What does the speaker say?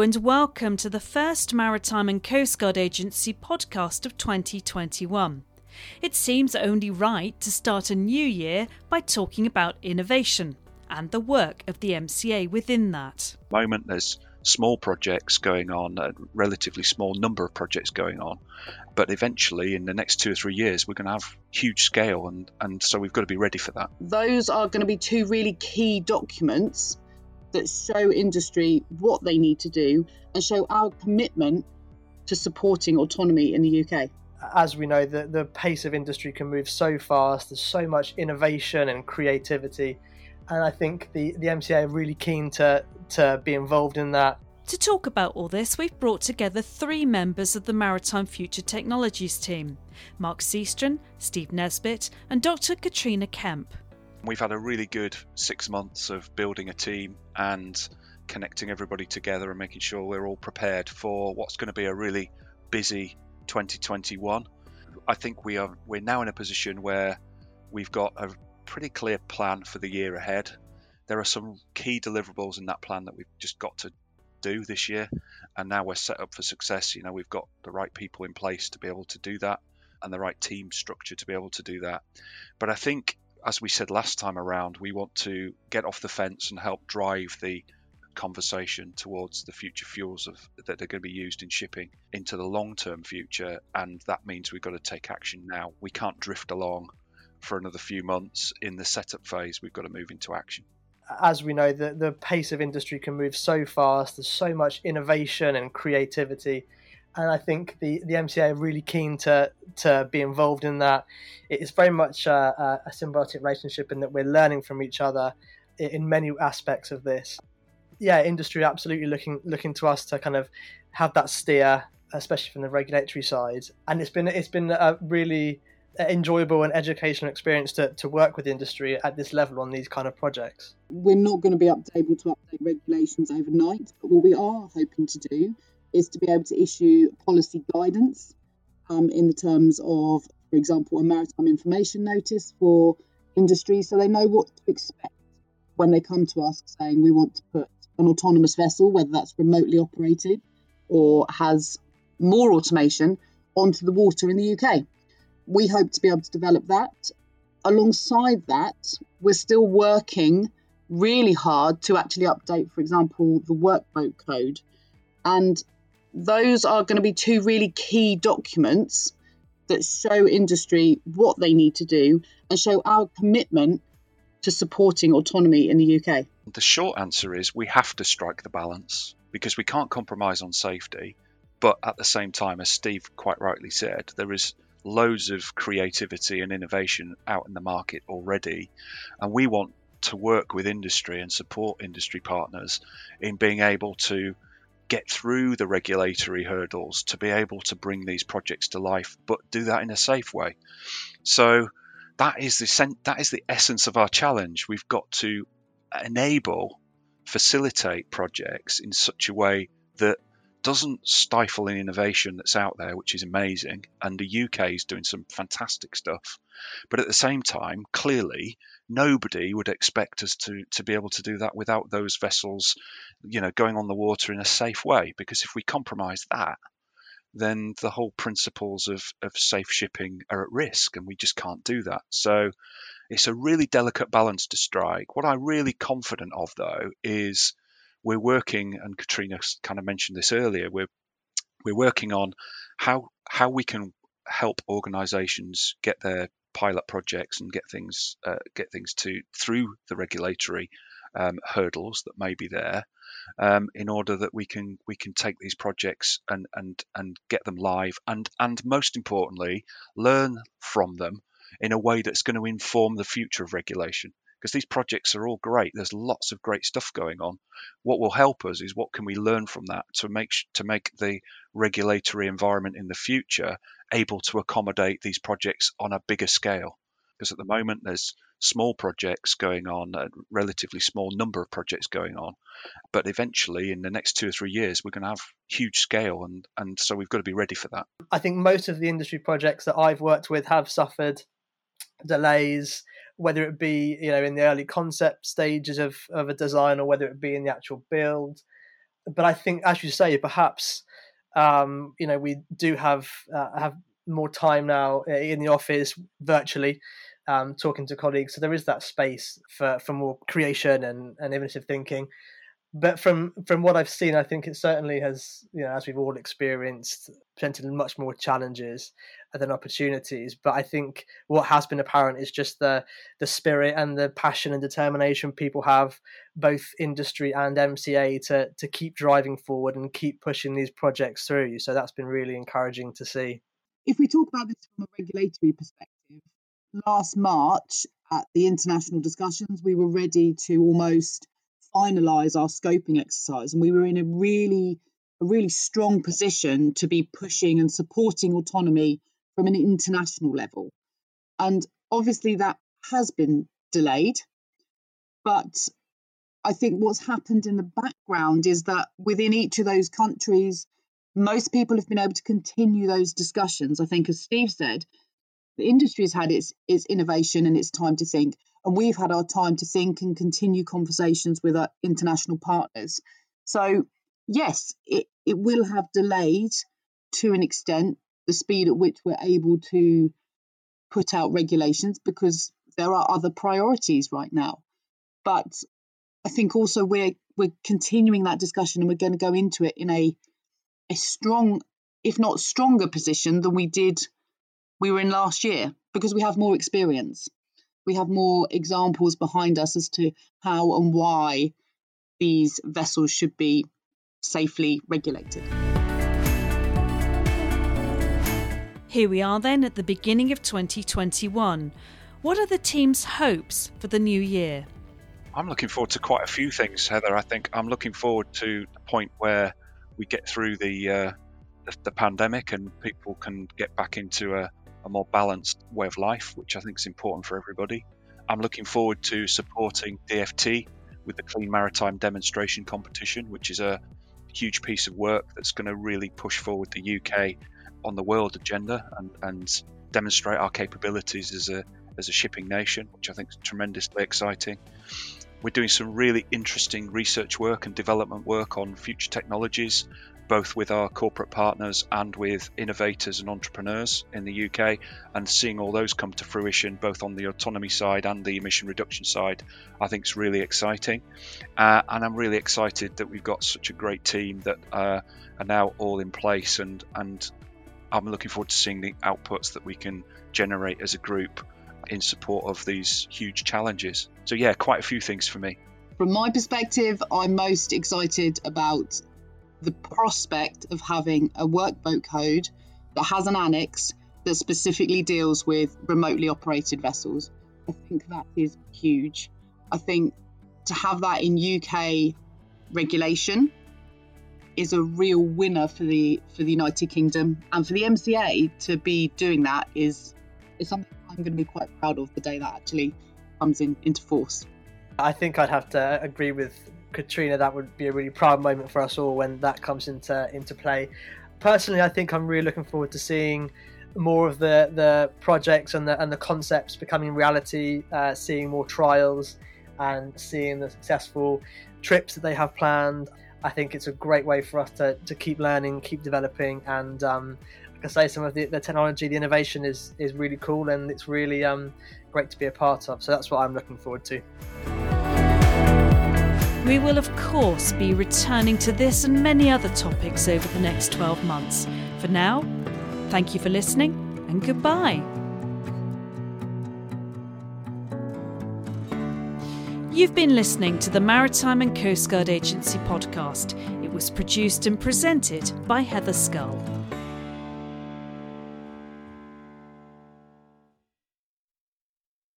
Hello and welcome to the first Maritime and Coast Guard Agency podcast of 2021. It seems only right to start a new year by talking about innovation and the work of the MCA within that. The moment, there's small projects going on, a relatively small number of projects going on, but eventually, in the next two or three years, we're going to have huge scale, and, and so we've got to be ready for that. Those are going to be two really key documents that show industry what they need to do and show our commitment to supporting autonomy in the UK. As we know, the, the pace of industry can move so fast, there's so much innovation and creativity. And I think the, the MCA are really keen to, to be involved in that. To talk about all this, we've brought together three members of the Maritime Future Technologies team Mark Seastron, Steve Nesbitt, and Dr. Katrina Kemp. We've had a really good six months of building a team and connecting everybody together and making sure we're all prepared for what's going to be a really busy 2021. I think we are we're now in a position where we've got a pretty clear plan for the year ahead. There are some key deliverables in that plan that we've just got to do this year, and now we're set up for success. You know, we've got the right people in place to be able to do that, and the right team structure to be able to do that. But I think as we said last time around, we want to get off the fence and help drive the conversation towards the future fuels of, that are going to be used in shipping into the long-term future, and that means we've got to take action now. We can't drift along for another few months in the setup phase. We've got to move into action. As we know, the, the pace of industry can move so fast. There's so much innovation and creativity and I think the, the MCA are really keen to to be involved in that. It's very much a, a symbiotic relationship in that we're learning from each other in many aspects of this. Yeah, industry absolutely looking looking to us to kind of have that steer, especially from the regulatory side. And it's been it's been a really enjoyable and educational experience to, to work with industry at this level on these kind of projects. We're not going to be able to update regulations overnight, but what we are hoping to do is to be able to issue policy guidance um, in the terms of, for example, a maritime information notice for industry so they know what to expect when they come to us saying we want to put an autonomous vessel, whether that's remotely operated or has more automation, onto the water in the UK. We hope to be able to develop that. Alongside that, we're still working really hard to actually update, for example, the workboat code. And those are going to be two really key documents that show industry what they need to do and show our commitment to supporting autonomy in the UK? The short answer is we have to strike the balance because we can't compromise on safety. But at the same time, as Steve quite rightly said, there is loads of creativity and innovation out in the market already. And we want to work with industry and support industry partners in being able to get through the regulatory hurdles to be able to bring these projects to life, but do that in a safe way. So that is the that is the essence of our challenge. We've got to enable, facilitate projects in such a way that doesn't stifle an innovation that's out there, which is amazing. And the UK is doing some fantastic stuff. But at the same time, clearly, nobody would expect us to, to be able to do that without those vessels, you know, going on the water in a safe way. Because if we compromise that, then the whole principles of, of safe shipping are at risk, and we just can't do that. So it's a really delicate balance to strike. What I'm really confident of, though, is we're working, and Katrina kind of mentioned this earlier. We're we're working on how how we can help organisations get their pilot projects and get things uh, get things to through the regulatory um, hurdles that may be there, um, in order that we can we can take these projects and and and get them live and and most importantly learn from them in a way that's going to inform the future of regulation because these projects are all great. There's lots of great stuff going on. What will help us is what can we learn from that to make to make the regulatory environment in the future able to accommodate these projects on a bigger scale. Because at the moment there's small projects going on, a relatively small number of projects going on, but eventually in the next two or three years we're going to have huge scale, and and so we've got to be ready for that. I think most of the industry projects that I've worked with have suffered delays whether it be you know in the early concept stages of, of a design or whether it be in the actual build but I think, as you say, perhaps um, you know we do have uh, have more time now in the office virtually um, talking to colleagues. So there is that space for, for more creation and, and innovative thinking. But from from what I've seen, I think it certainly has, you know, as we've all experienced, presented much more challenges than opportunities. But I think what has been apparent is just the the spirit and the passion and determination people have, both industry and MCA, to to keep driving forward and keep pushing these projects through. So that's been really encouraging to see. If we talk about this from a regulatory perspective, last March at the international discussions, we were ready to almost finalize our scoping exercise, and we were in a really a really strong position to be pushing and supporting autonomy from an international level. And obviously, that has been delayed. But I think what's happened in the background is that within each of those countries, most people have been able to continue those discussions. I think, as Steve said, the industry has had its its innovation and its time to think, and we've had our time to think and continue conversations with our international partners. So yes, it, it will have delayed to an extent the speed at which we're able to put out regulations because there are other priorities right now. But I think also we're we're continuing that discussion and we're going to go into it in a a strong, if not stronger position than we did we were in last year because we have more experience. We have more examples behind us as to how and why these vessels should be safely regulated. Here we are then at the beginning of 2021. What are the team's hopes for the new year? I'm looking forward to quite a few things, Heather. I think I'm looking forward to the point where we get through the uh, the, the, pandemic and people can get back into a, a more balanced way of life, which I think is important for everybody. I'm looking forward to supporting DFT with the Clean Maritime Demonstration Competition, which is a huge piece of work that's going to really push forward the UK on the world agenda and, and demonstrate our capabilities as a as a shipping nation, which I think is tremendously exciting. We're doing some really interesting research work and development work on future technologies both with our corporate partners and with innovators and entrepreneurs in the UK, and seeing all those come to fruition, both on the autonomy side and the emission reduction side, I think is really exciting. Uh, and I'm really excited that we've got such a great team that uh, are now all in place, and and I'm looking forward to seeing the outputs that we can generate as a group in support of these huge challenges. So yeah, quite a few things for me. From my perspective, I'm most excited about the prospect of having a workboat code that has an annex that specifically deals with remotely operated vessels. I think that is huge. I think to have that in UK regulation is a real winner for the for the United Kingdom and for the MCA to be doing that is is something I'm going to be quite proud of the day that actually comes in into force. I think I'd have to agree with Katrina, that would be a really proud moment for us all when that comes into into play. Personally, I think I'm really looking forward to seeing more of the the projects and the and the concepts becoming reality, uh, seeing more trials, and seeing the successful trips that they have planned. I think it's a great way for us to, to keep learning, keep developing, and um, like I say, some of the, the technology, the innovation is is really cool, and it's really um, great to be a part of. So that's what I'm looking forward to. We will, of course, be returning to this and many other topics over the next 12 months. For now, thank you for listening and goodbye. You've been listening to the Maritime and Coastguard Agency podcast. It was produced and presented by Heather Scull.